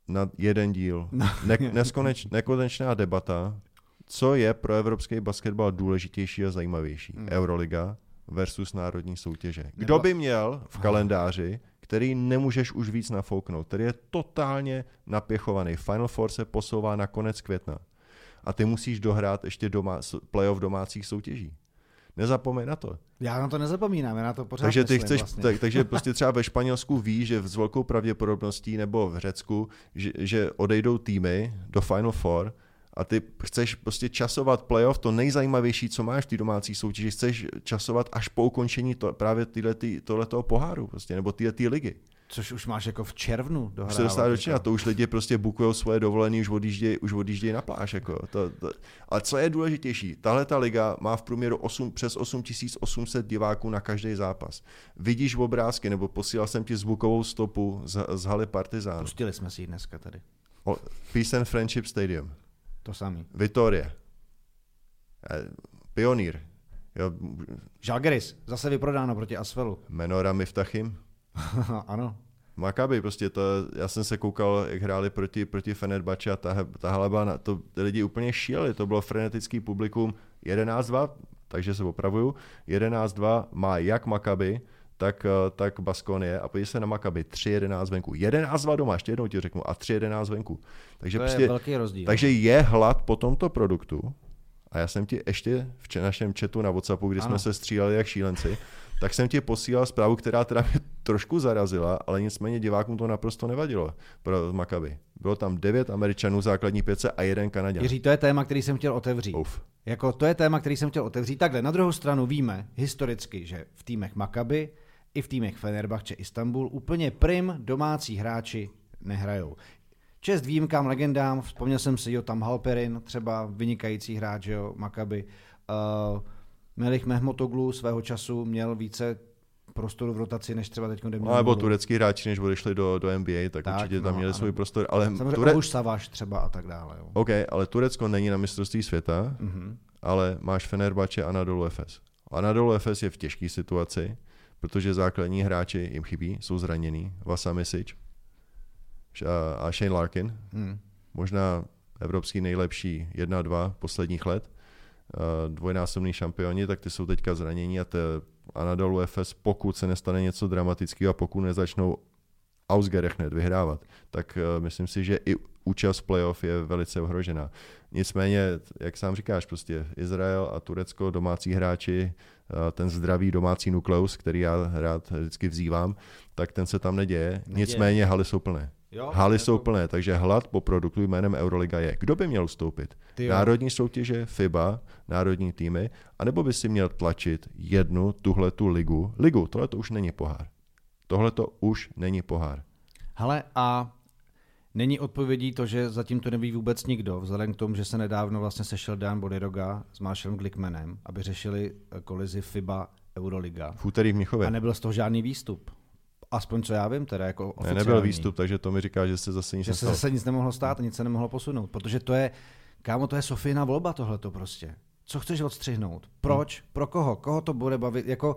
na jeden díl. No. Ne, neskoneč, nekonečná debata, co je pro evropský basketbal důležitější a zajímavější. Hmm. Euroliga versus národní soutěže. Kdo by měl v kalendáři který nemůžeš už víc nafouknout, který je totálně napěchovaný. Final Four se posouvá na konec května a ty musíš dohrát ještě doma, playoff domácích soutěží. Nezapomeň na to. Já na to nezapomínám, já na to pořád Takže ty chceš, vlastně. tak, takže prostě třeba ve Španělsku ví, že s velkou pravděpodobností nebo v Řecku, že, že odejdou týmy do Final Four a ty chceš prostě časovat playoff, to nejzajímavější, co máš v té domácí soutěži, chceš časovat až po ukončení to, právě tyhlety, tohletoho poháru, prostě, nebo tyhle ty ligy. Což už máš jako v červnu dohrávat. Už se dostává do června, to už lidi prostě bukují svoje dovolené, už odjíždějí, už odjíždějí na pláž. Jako. To, to. Ale co je důležitější, tahle ta liga má v průměru 8, přes 8800 diváků na každý zápas. Vidíš v obrázky, nebo posílal jsem ti zvukovou stopu z, z haly Partizán. Pustili jsme si ji dneska tady. Peace and Friendship Stadium. To samý. Vitoria. Pionýr. Jo. Žalgeris, zase vyprodáno proti Asfelu. Menora Miftachim. ano. Makaby, prostě to, já jsem se koukal, jak hráli proti, proti Fenerbahce a ta, ta halaba, to lidi úplně šíleli, to bylo frenetický publikum 11-2, takže se opravuju, 11-2 má jak Makaby, tak, eh, tak Baskonie a podívej se na Makaby, 3-11 venku. 11-2 doma, ještě jednou ti řeknu, a 3-11 venku. Takže to prostě, je velký rozdíl. Takže je hlad po tomto produktu a já jsem ti ještě v našem chatu na Whatsappu, kdy ano. jsme se stříleli jak šílenci, tak jsem ti posílal zprávu, která teda mě trošku zarazila, ale nicméně divákům to naprosto nevadilo pro Makaby. Bylo tam devět Američanů základní pěce a jeden Kanaděn. Jiří, to je téma, který jsem chtěl otevřít. Uf. Jako to je téma, který jsem chtěl otevřít. Takhle, na druhou stranu víme historicky, že v týmech Makaby i v týmech Fenerbahce Istanbul úplně prim domácí hráči nehrajou. Čest výjimkám, legendám, vzpomněl jsem si Jotam Halperin, třeba vynikající hráč, jo, Makaby. Uh, Melich Mehmotoglu svého času měl více prostoru v rotaci, než třeba teď No, nebo turecký hráči, než odešli do, do NBA, tak, tak určitě tam no, měli svůj prostor. Ale Samozřejmě Ture... už Savaš třeba a tak dále. Jo. OK, ale Turecko není na mistrovství světa, mm-hmm. ale máš Fenerbahce a Anadolu Efes. Anadolu Efes je v těžké situaci, protože základní hráči jim chybí, jsou zranění. Vasa Misic a Shane Larkin, hmm. možná evropský nejlepší 1-2 posledních let, dvojnásobný šampioni, tak ty jsou teďka zranění a te Anadolu Efes, pokud se nestane něco dramatického a pokud nezačnou ausgerechnet, vyhrávat, tak uh, myslím si, že i účast v playoff je velice ohrožena. Nicméně, jak sám říkáš, prostě Izrael a Turecko, domácí hráči, ten zdravý domácí nukleus, který já rád vždycky vzývám, tak ten se tam neděje. neděje. Nicméně haly jsou plné. Jo, Haly jsou plné, takže hlad po produktu jménem Euroliga je. Kdo by měl ustoupit? Národní soutěže, FIBA, národní týmy, anebo by si měl tlačit jednu tuhle tu ligu. Ligu, tohle to už není pohár. Tohle to už není pohár. Hele, a není odpovědí to, že zatím to neví vůbec nikdo, vzhledem k tomu, že se nedávno vlastně sešel Dan Boniroga s Marshallem Glickmanem, aby řešili kolizi FIBA Euroliga. V úterý v Mnichově. A nebyl z toho žádný výstup. Aspoň co já vím, teda jako oficiální. Ne, nebyl výstup, takže to mi říká, že se zase nic Že se zase nic nemohlo stát a nic se nemohlo posunout, protože to je, kámo, to je Sofina volba tohleto prostě. Co chceš odstřihnout? Proč? Hmm. Pro koho? Koho to bude bavit? Jako,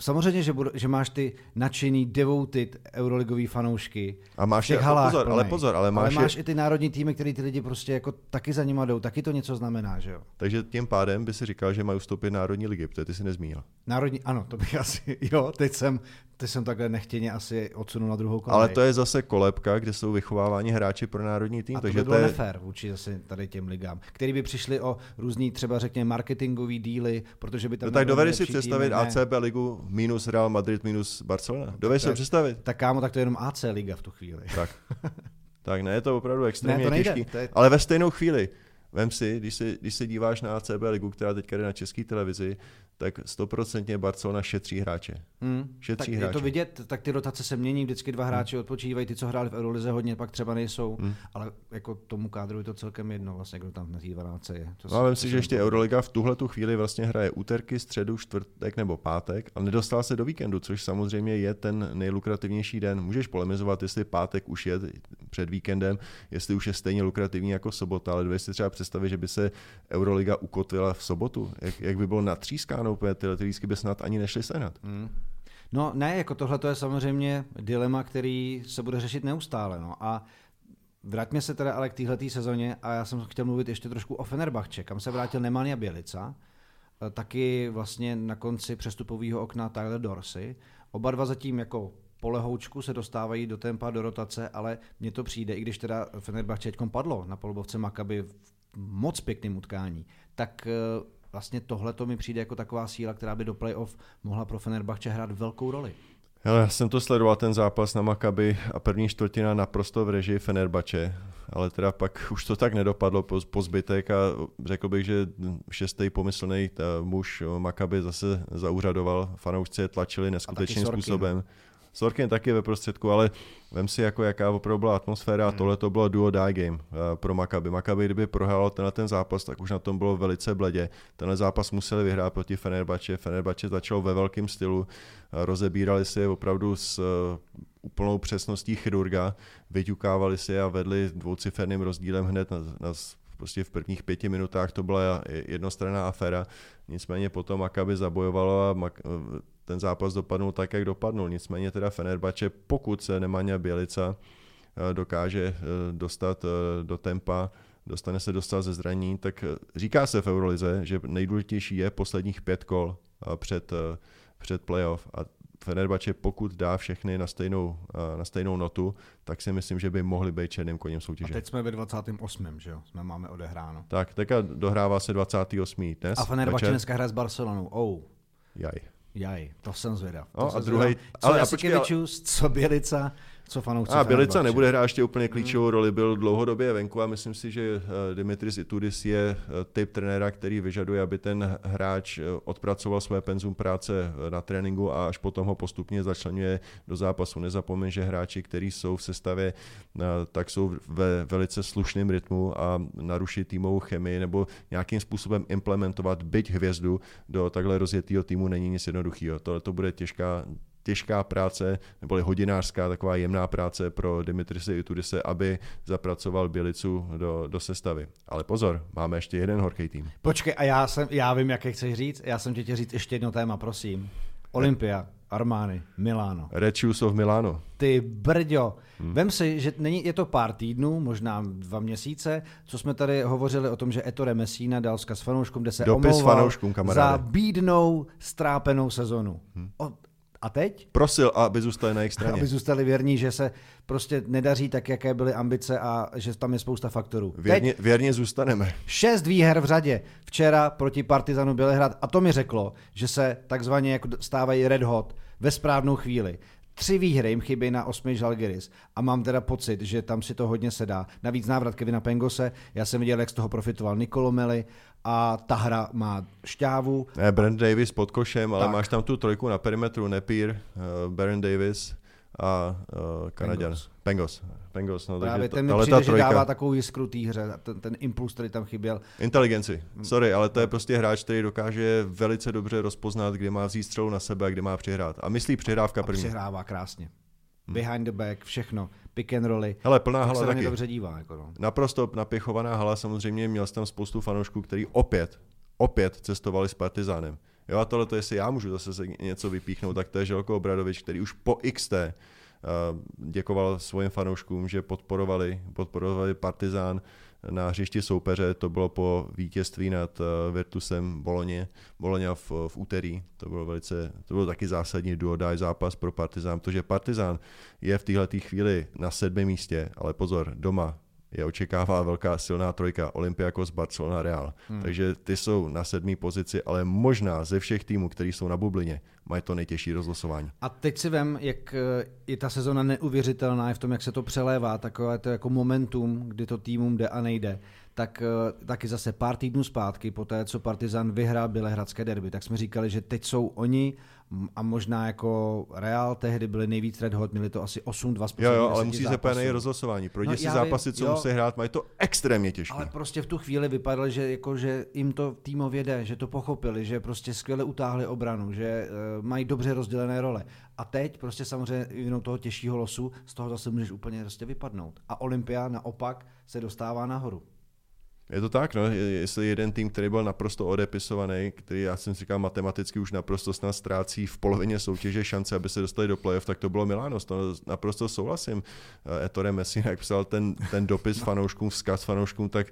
Samozřejmě, že, budu, že máš ty nadšený, devoted euroligový fanoušky. A máš je, halách pozor, ale pozor, ale máš, ale máš je... i ty národní týmy, který ty lidi prostě jako taky za nima jdou, taky to něco znamená, že jo? Takže tím pádem by si říkal, že mají vstoupit národní ligy, protože ty si nezmínil. Národní, ano, to bych asi, jo, teď jsem, teď jsem takhle nechtěně asi odsunul na druhou kolej. Ale to je zase kolebka, kde jsou vychováváni hráči pro národní tým. A takže to by bylo to je... nefér vůči zase tady těm ligám, který by přišli o různý třeba řekněme marketingový díly, protože by tam... No tak dovedi si představit ACB ligu minus Real Madrid minus Barcelona. Dovedeš si představit? Tak kámo, tak to je jenom AC liga v tu chvíli. Tak. tak ne, je to opravdu extrémně ne, to nejde, těžký. To je... Ale ve stejnou chvíli, Vem si, když se, když se díváš na ACB ligu, která teďka jde na české televizi, tak stoprocentně Barcelona šetří hráče. Hmm. Šetří tak hráče. je to vidět, tak ty rotace se mění, vždycky dva hráči hmm. odpočívají, ty, co hráli v Eurolize hodně, pak třeba nejsou, hmm. ale jako tomu kádru je to celkem jedno, vlastně, kdo tam na té 12 je. To no, si, že ještě Euroliga v tuhle tu chvíli vlastně hraje úterky, středu, čtvrtek nebo pátek a nedostal se do víkendu, což samozřejmě je ten nejlukrativnější den. Můžeš polemizovat, jestli pátek už je před víkendem, jestli už je stejně lukrativní jako sobota, ale dvě si třeba představit, že by se Euroliga ukotvila v sobotu, jak, jak by bylo natřískáno úplně, tyhle ty lísky by snad ani nešly sehnat. Hmm. No ne, jako tohle to je samozřejmě dilema, který se bude řešit neustále. No. A vraťme se teda ale k téhleté sezóně a já jsem chtěl mluvit ještě trošku o Fenerbahče, kam se vrátil Nemanja Bělica, e, taky vlastně na konci přestupového okna Tyler Dorsey. Oba dva zatím jako po lehoučku se dostávají do tempa, do rotace, ale mně to přijde, i když teda Fenerbahče padlo na polubovce Makaby v moc pěkným utkání, tak e, vlastně tohle to mi přijde jako taková síla, která by do playoff mohla pro Fenerbahce hrát velkou roli. Hele, já jsem to sledoval ten zápas na Makaby a první čtvrtina naprosto v režii Fenerbače, ale teda pak už to tak nedopadlo po, po zbytek a řekl bych, že šestý pomyslný muž Makaby zase zaúřadoval, fanoušci je tlačili neskutečným způsobem. No. Sorkin taky ve prostředku, ale vem si, jako jaká opravdu byla atmosféra a hmm. tohle to bylo duo die game eh, pro Maccabi. Maccabi, kdyby prohrál tenhle ten zápas, tak už na tom bylo velice bledě. Tenhle zápas museli vyhrát proti Fenerbahce. Fenerbahce začal ve velkém stylu, eh, rozebírali si je opravdu s eh, úplnou přesností chirurga, vyťukávali si a vedli dvouciferným rozdílem hned na, na prostě v prvních pěti minutách to byla jednostranná aféra, nicméně potom Maccabi zabojovalo a ten zápas dopadnul tak, jak dopadnul. Nicméně teda Fenerbahce, pokud se Nemanja Bělica eh, dokáže eh, dostat eh, do tempa, dostane se dostat ze zraní, tak říká se v Eurolize, že nejdůležitější je posledních pět kol před, před playoff a Fenerbahce pokud dá všechny na stejnou, na stejnou notu, tak si myslím, že by mohli být černým koněm soutěže. A teď jsme ve 28. že jo? Jsme máme odehráno. Tak, teďka dohrává se 28. dnes. A Fenerbahce dneska hraje s Barcelonou. Oh. Jaj. Jaj, to jsem zvědav. To no, jsem a druhý, ale Co ale... co Bělica, co fanoušci. A Bělica nebude hrát ještě úplně klíčovou hmm. roli, byl dlouhodobě venku a myslím si, že eh, Dimitris Itudis je eh, typ trenéra, který vyžaduje, aby ten hráč eh, odpracoval své penzum práce na tréninku a až potom ho postupně začlenuje do zápasu. Nezapomeň, že hráči, kteří jsou v sestavě, tak jsou ve velice slušném rytmu a narušit týmovou chemii nebo nějakým způsobem implementovat byť hvězdu do takhle rozjetého týmu není nic jednoduchého. Tohle to bude těžká, těžká práce, neboli hodinářská, taková jemná práce pro Dimitrise Itudise, aby zapracoval Bělicu do, do sestavy. Ale pozor, máme ještě jeden horký tým. Počkej, a já, jsem, já vím, jaké chceš říct. Já jsem tě chtěl říct ještě jedno téma, prosím. Olympia, Armány, Shoes of Milano. Ty brďo. Hmm. Vem si, že není, je to pár týdnů, možná dva měsíce, co jsme tady hovořili o tom, že Ettore Messina dal zkaz fanouškům, kde se Dopis omlouval fanouškům, za bídnou, strápenou sezonu. Hmm. O, A teď? Prosil, aby zůstali na jejich straně. Aby zůstali věrní, že se prostě nedaří tak, jaké byly ambice a že tam je spousta faktorů. Věrně, teď věrně zůstaneme. Šest výher v řadě. Včera proti Partizanu Bělehrad a to mi řeklo, že se takzvaně jako stávají red hot ve správnou chvíli. Tři výhry jim chybí na osmi Žalgiris a mám teda pocit, že tam si to hodně sedá. Navíc návrat Kevina Pengose, já jsem viděl, jak z toho profitoval Nikolomeli a ta hra má šťávu. Ne, Brent Davis pod košem, ale tak. máš tam tu trojku na perimetru, Nepír, uh, Baron Davis a uh, Kanaděn. Pengos. Pengos. No, Právě ten mi přijde, že dává takovou jiskru té hře, ten, ten impuls, který tam chyběl. Inteligenci, sorry, ale to je prostě hráč, který dokáže velice dobře rozpoznat, kde má vzít střelu na sebe a kde má přihrát. A myslí přihrávka první. A přihrává krásně. Hmm. Behind the back, všechno, pick and rolly. Hele, plná hala taky. dobře dívá. Jako no. Naprosto napěchovaná hala, samozřejmě měl jsem tam spoustu fanoušků, který opět, opět cestovali s Partizánem. Jo a tohle, jestli já můžu zase něco vypíchnout, tak to je Želko Obradovič, který už po XT děkoval svým fanouškům, že podporovali, podporovali Partizán na hřišti soupeře. To bylo po vítězství nad eh, Virtusem Boloně, Boloňa v, v úterý. To bylo velice, to byl taky zásadní duodaj zápas pro Partizán, protože Partizán je v této chvíli na sedmém místě, ale pozor, doma je očekává velká silná trojka Olympiakos, Barcelona, Real. Hmm. Takže ty jsou na sedmé pozici, ale možná ze všech týmů, který jsou na bublině, mají to nejtěžší rozlosování. A teď si vem, jak eh, je ta sezona neuvěřitelná je v tom, jak se to přelévá, takové to jako momentum, kdy to týmům jde a nejde tak eh, taky zase pár týdnů zpátky, po té, co Partizan vyhrál Bělehradské derby, tak jsme říkali, že teď jsou oni a možná jako Real tehdy byli nejvíc red hot, měli to asi 8-2 Jo, jo, ale musí se plné rozlosování. Projdi no, si zápasy, co jo, musí hrát, mají to extrémně těžké. Ale prostě v tu chvíli vypadalo, že, jako, že jim to týmově jde, že to pochopili, že prostě skvěle utáhli obranu, že uh, mají dobře rozdělené role. A teď prostě samozřejmě jinou toho těžšího losu, z toho zase můžeš úplně prostě vypadnout. A Olympia naopak se dostává nahoru. Je to tak, no, jestli jeden tým, který byl naprosto odepisovaný, který já jsem říkal matematicky už naprosto snad ztrácí v polovině soutěže šance, aby se dostali do playoff, tak to bylo Miláno, to naprosto souhlasím. Ettore Messi, jak psal ten, ten dopis no. fanouškům, vzkaz fanouškům, tak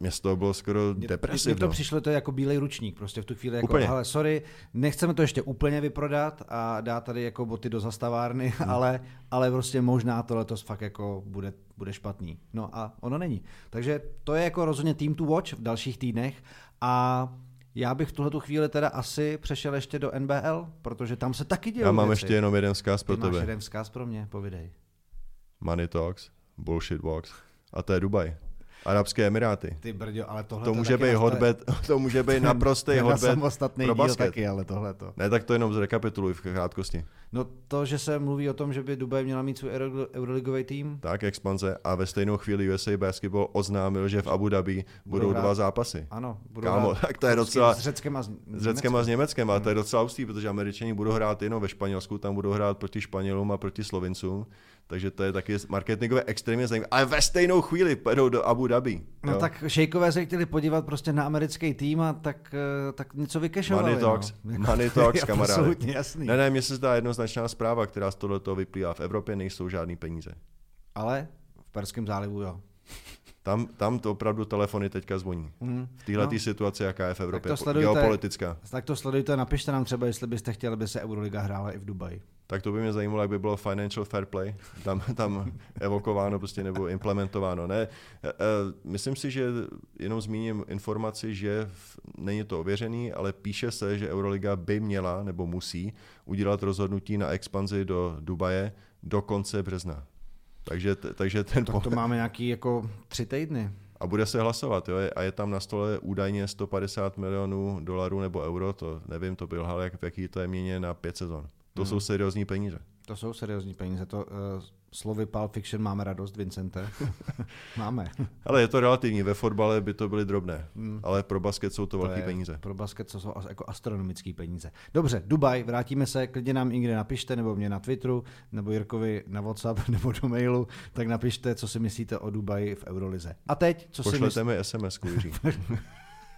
mě z toho bylo skoro depresivno. Mně to přišlo, to je jako bílej ručník, prostě v tu chvíli jako, úplně. ale sorry, nechceme to ještě úplně vyprodat a dát tady jako boty do zastavárny, hmm. ale, ale prostě možná to letos fakt jako bude, bude špatný. No a ono není. Takže to je jako rozhodně team to watch v dalších týdnech a já bych v tuhle chvíli teda asi přešel ještě do NBL, protože tam se taky dějí. Já mám věci. ještě jenom jeden vzkaz pro Ty tebe. Máš jeden vzkaz pro mě, povidej. Money talks, bullshit walks. A to je Dubaj. Arabské Emiráty. Ty brďo, ale tohle to může být hotbed, to může být naprostý hotbed samostatný pro basket. taky, ale tohle to. Ne, tak to jenom zrekapituluj v krátkosti. No to, že se mluví o tom, že by Dubaj měla mít svůj euroligový tým. Tak, expanze. A ve stejnou chvíli USA Basketball oznámil, že v Abu Dhabi budou, budou dva zápasy. Ano, budou Kámo, tak to je docela... S Řeckem a s, s Řeckem a s Německem, a to je hmm. docela ústý, protože Američani budou hrát jenom ve Španělsku, tam budou hrát proti Španělům a proti Slovincům. Takže to je taky marketingové extrémně zajímavé. Ale ve stejnou chvíli pojedou do Abu Dhabi. No jo? tak šejkové se chtěli podívat prostě na americký tým a tak, eh, tak něco vykešovali. Money talks, no. Jako- money talks kamaráde. Absolutně jasný. Ne, ne, mně se zdá jednoznačná zpráva, která z tohoto vyplývá. V Evropě nejsou žádný peníze. Ale v Perském zálivu jo. Tam, tam to opravdu telefony teďka zvoní. Mm. V téhle no. situaci, jaká je v Evropě, tak to sledujte, geopolitická. Tak to sledujte, napište nám třeba, jestli byste chtěli, aby se Euroliga hrála i v Dubaji. Tak to by mě zajímalo, jak by bylo financial fair play tam, tam evokováno prostě nebo implementováno. Ne, e, e, myslím si, že jenom zmíním informaci, že není to ověřený, ale píše se, že Euroliga by měla nebo musí udělat rozhodnutí na expanzi do Dubaje do konce března. Takže, takže ten... Tak to máme nějaký jako tři týdny. A bude se hlasovat, jo? a je tam na stole údajně 150 milionů dolarů nebo euro, to nevím, to byl jak v jaký to je měně na pět sezon. To hmm. jsou seriózní peníze. To jsou seriózní peníze. To, uh, slovy Pulp Fiction máme radost, Vincente. máme. ale je to relativní. Ve fotbale by to byly drobné, hmm. ale pro basket jsou to, to velké peníze. Pro basket jsou jako astronomické peníze. Dobře, Dubaj, vrátíme se, klidně nám někde napište, nebo mě na Twitteru, nebo Jirkovi na WhatsApp, nebo do mailu, tak napište, co si myslíte o Dubaji v Eurolize. A teď, co Pošlete si myslíte? mi SMS,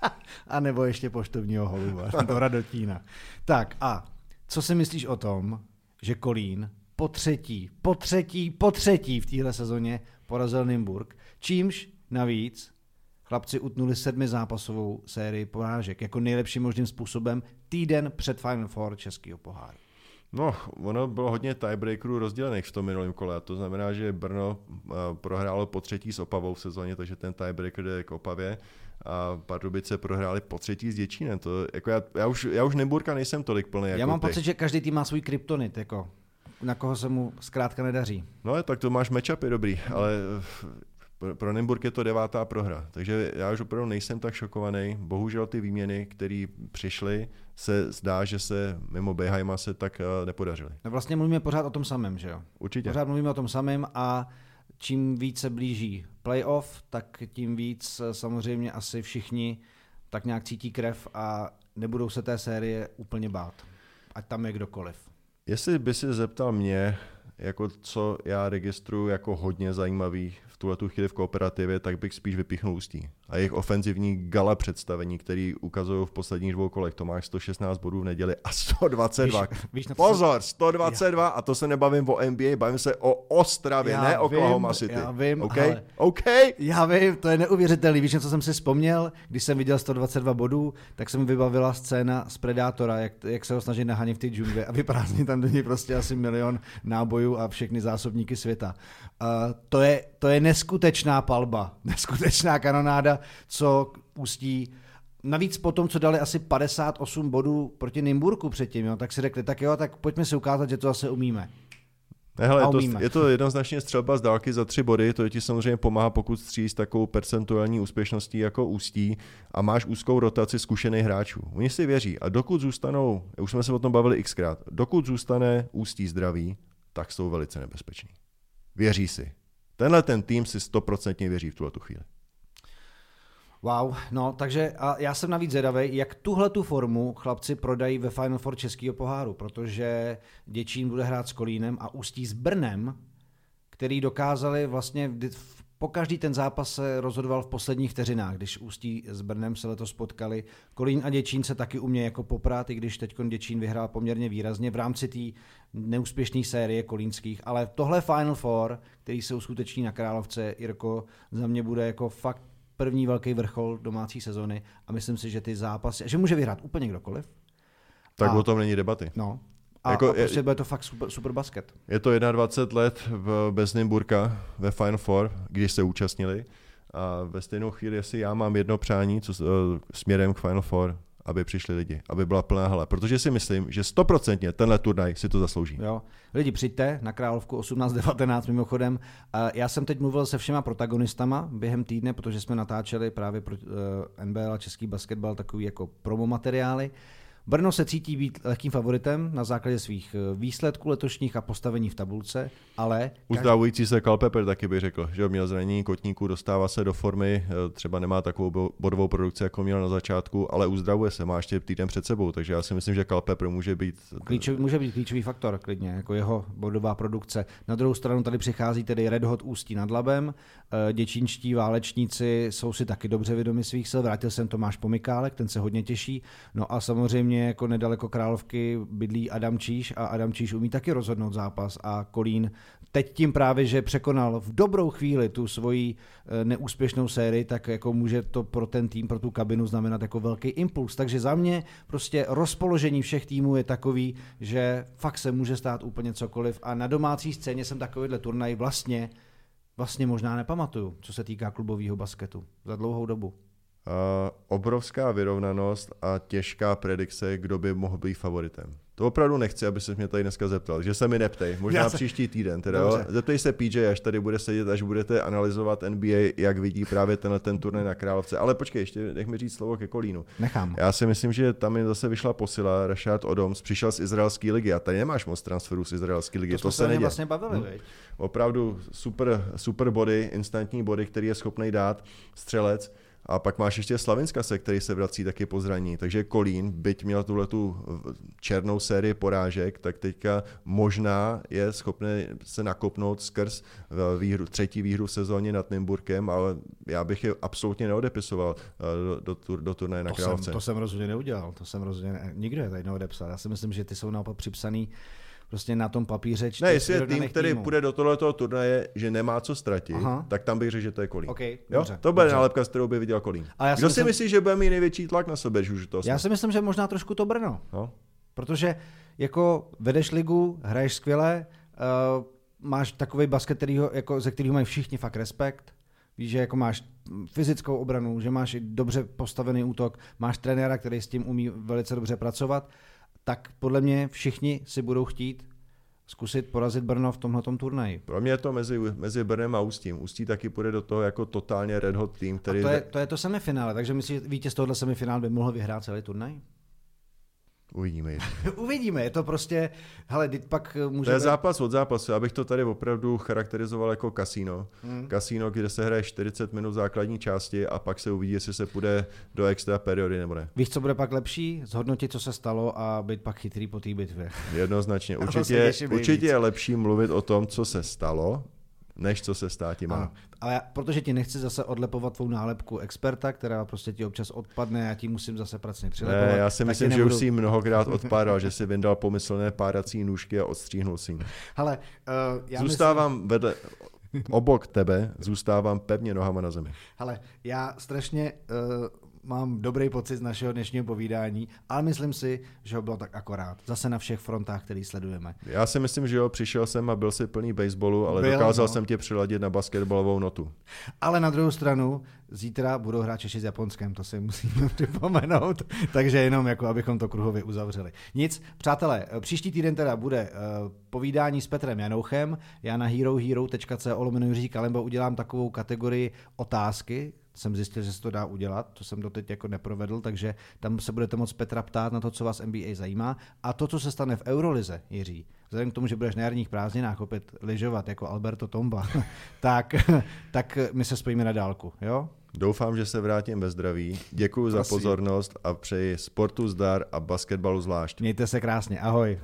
a nebo ještě poštovního holuba do Radotína. Tak a co si myslíš o tom, že Kolín po třetí, po třetí, po třetí v téhle sezóně porazil Nymburk, čímž navíc chlapci utnuli sedmi zápasovou sérii porážek jako nejlepším možným způsobem týden před Final Four českého poháru. No, ono bylo hodně tiebreakerů rozdělených v tom minulém kole. To znamená, že Brno uh, prohrálo po třetí s Opavou v sezóně, takže ten tiebreaker jde k Opavě a Pardubice prohráli po třetí s Děčínem. To, jako já, já, už, já už Nemburka nejsem tolik plný Já jako mám ty. pocit, že každý tým má svůj kryptonit, jako na koho se mu zkrátka nedaří. No, tak to máš matchupy dobrý, ale pro- pro Nymburk je to devátá prohra, takže já už opravdu nejsem tak šokovaný. Bohužel ty výměny, které přišly, se zdá, že se mimo Behajma se tak eh, nepodařily. No vlastně mluvíme pořád o tom samém, že jo? Určitě. Pořád mluvíme o tom samém a čím víc se blíží playoff, tak tím víc eh, samozřejmě asi všichni tak nějak cítí krev a nebudou se té série úplně bát. Ať tam je kdokoliv. Jestli by si zeptal mě, jako co já registruju jako hodně zajímavý tuhle tu chvíli v kooperativě, tak bych spíš vypíchnul Ústí. A jejich ofenzivní gala představení, který ukazují v posledních dvou kolech. To máš 116 bodů v neděli a 122. Víš- víš, jsem- Pozor, 122 a to se nebavím o NBA, bavím se o Ostravě, Já ne o Oklahoma City. já vím, OK? ale- OK? Já vím, to je neuvěřitelný. Víš, na co jsem si vzpomněl? Když jsem viděl 122 bodů, tak se mi vybavila scéna z Predátora, jak, jak se ho snaží nahanit v té džungli a vyprázdní tam do něj prostě asi milion nábojů a všechny zásobníky světa. Uh, to, je, to je neskutečná palba, neskutečná kanonáda, co ústí Navíc po tom, co dali asi 58 bodů proti Nymburku předtím, jo, tak si řekli, tak jo, tak pojďme si ukázat, že to zase umíme. Ne, hele, je, to, umíme. je to jednoznačně střelba z dálky za tři body, to ti samozřejmě pomáhá, pokud střílí s takovou percentuální úspěšností jako ústí a máš úzkou rotaci zkušených hráčů. Oni si věří a dokud zůstanou, už jsme se o tom bavili xkrát, dokud zůstane ústí zdraví, tak jsou velice nebezpeční. Věří si. Tenhle ten tým si stoprocentně věří v tuhle tu chvíli. Wow, no, takže a já jsem navíc zvědavý, jak tuhle tu formu chlapci prodají ve Final Four českého poháru, protože Děčín bude hrát s Kolínem a Ústí s Brnem, který dokázali vlastně v- po každý ten zápas se rozhodoval v posledních vteřinách, když Ústí s Brnem se letos potkali. Kolín a Děčín se taky umějí jako poprát, i když teď Děčín vyhrál poměrně výrazně v rámci té neúspěšné série kolínských, ale tohle Final Four, který se uskuteční na Královce, Jirko, za mě bude jako fakt první velký vrchol domácí sezony a myslím si, že ty zápasy, že může vyhrát úplně kdokoliv. Tak A- o tom není debaty. No. A, Jako a je- prostě bude to fakt super, super basket. Je to 21 let v, bez Nymburka ve Final Four, když se účastnili. A ve stejnou chvíli, jestli já mám jedno přání co, eh, směrem k Final Four, aby přišli lidi, aby byla plná hala. Protože si myslím, že stoprocentně tenhle turnaj si to zaslouží. Jo. Lidi, přijďte na Královku 18.19 mimochodem. A Já jsem teď mluvil se všema protagonistama během týdne, protože jsme natáčeli právě pro uh, NBL a český basketbal takový jako promo materiály. Brno se cítí být lehkým favoritem na základě svých eh, výsledků letošních a postavení v tabulce, ale Uzdávající se Kalpeper taky bych řekl, že měl zranění kotníků, dostává se do formy, eh, třeba nemá takovou bo- bodovou produkci, jako měl na začátku, ale uzdravuje se, má ještě týden před sebou, takže já si myslím, že Kalpeper může být Klíčový, může být klíčový faktor klidně, jako jeho bodová produkce. Na druhou stranu tady přichází tedy Red Hot Ústí nad Labem, eh, děčínští válečníci jsou si taky dobře vědomi svých sil, vrátil jsem Tomáš Pomykálek, ten se hodně těší, no a samozřejmě jako nedaleko Královky bydlí Adam Číš a Adam Číš umí taky rozhodnout zápas a Kolín teď tím právě, že překonal v dobrou chvíli tu svoji eh, neúspěšnou sérii, tak jako může to pro ten tým, pro tu kabinu znamenat jako velký impuls. Takže za mě prostě rozpoložení všech týmů je takový, že fakt se může stát úplně cokoliv a na domácí scéně jsem takovýhle turnaj vlastně vlastně možná nepamatuju, co se týká klubového basketu za dlouhou dobu. A obrovská vyrovnanost a těžká predikce, kdo by mohl být favoritem. To opravdu nechci, aby se mě tady dneska zeptal, že se mi neptej, možná Já se- příští týden. Teda, jo? Zeptej se PJ, až tady bude sedět, až budete analyzovat NBA, jak vidí právě tenhle ten turnaj na Královce. Ale počkej, ještě nech mi říct slovo ke Kolínu. Nechám. Já si myslím, že tam je zase vyšla posila, Rashad Odoms přišel z izraelské ligy a tady nemáš moc transferů z izraelské ligy, to, to, se neděje. vlastně bavili, Hm. Opravdu super, super body, instantní body, který je schopný dát střelec. A pak máš ještě Slavinska se, který se vrací taky po zraní. Takže Kolín, byť měl tuhle tu černou sérii porážek, tak teďka možná je schopný se nakopnout skrz v výhru, třetí výhru v sezóně nad Nymburkem, ale já bych je absolutně neodepisoval eh, do, do, tur- do turnaje na To jsem, Královce. to jsem rozhodně neudělal, to jsem rozhodně, ne, nikdo je tady neodepsal. Já si myslím, že ty jsou naopak připsaný prostě na tom papíře. čtyř Ne, jestli je tým, který týmů. půjde do tohoto turnaje, že nemá co ztratit, Aha. tak tam bych řekl, že to je Kolín. OK, jo? dobře, to bude dobře. nálepka, s kterou by viděl Kolín. A já si Kdo si myslím- myslí, že bude mít největší tlak na sebe, že už to Já si myslím, že možná trošku to Brno. no? Protože jako vedeš ligu, hraješ skvěle, uh, máš takový basket, kterýho, jako, ze kterého mají všichni fakt respekt, víš, že jako máš fyzickou obranu, že máš i dobře postavený útok, máš trenéra, který s tím umí velice dobře pracovat, tak podle mě všichni si budou chtít zkusit porazit Brno v tomhle turnaji. Pro mě je to mezi, mezi Brnem a Ústím. Ústí taky půjde do toho jako totálně red hot tým, který... A to je, to je to semifinále, takže myslíš, že vítěz tohohle semifinále by mohl vyhrát celý turnaj? Uvidíme. Uvidíme, je to prostě, hele, teď pak může... To je zápas od zápasu, abych to tady opravdu charakterizoval jako kasíno. Hmm. Kasíno, kde se hraje 40 minut základní části a pak se uvidí, jestli se půjde do extra periody nebo ne. Víš, co bude pak lepší? Zhodnotit, co se stalo a být pak chytrý po té bitvě. Jednoznačně. Určitě, určitě je lepší mluvit o tom, co se stalo, než co se stát má. Ano. Ale já, protože ti nechci zase odlepovat tvou nálepku experta, která prostě ti občas odpadne, já ti musím zase pracně přilepovat. Ne, já si myslím, nebudu... že už si mnohokrát odpadal, že si vyndal pomyslné párací nůžky a odstříhnul si Ale uh, já Zůstávám myslím... vedle, obok tebe, zůstávám pevně nohama na zemi. Ale já strašně uh, mám dobrý pocit z našeho dnešního povídání, ale myslím si, že ho bylo tak akorát. Zase na všech frontách, který sledujeme. Já si myslím, že jo, přišel jsem a byl si plný baseballu, ale byl, dokázal no. jsem tě přiladit na basketbalovou notu. Ale na druhou stranu, zítra budou hrát Češi s Japonskem, to si musíme připomenout, takže jenom jako abychom to kruhově uzavřeli. Nic, přátelé, příští týden teda bude uh, povídání s Petrem Janouchem, já na herohero.co lomeno Kalembo udělám takovou kategorii otázky, jsem zjistil, že se to dá udělat, to jsem doteď jako neprovedl, takže tam se budete moc Petra ptát na to, co vás NBA zajímá. A to, co se stane v Eurolize, Jiří, vzhledem k tomu, že budeš na jarních prázdninách opět lyžovat jako Alberto Tomba, tak, tak my se spojíme na dálku, jo? Doufám, že se vrátím ve zdraví. Děkuji za pozornost a přeji sportu zdar a basketbalu zvlášť. Mějte se krásně, ahoj.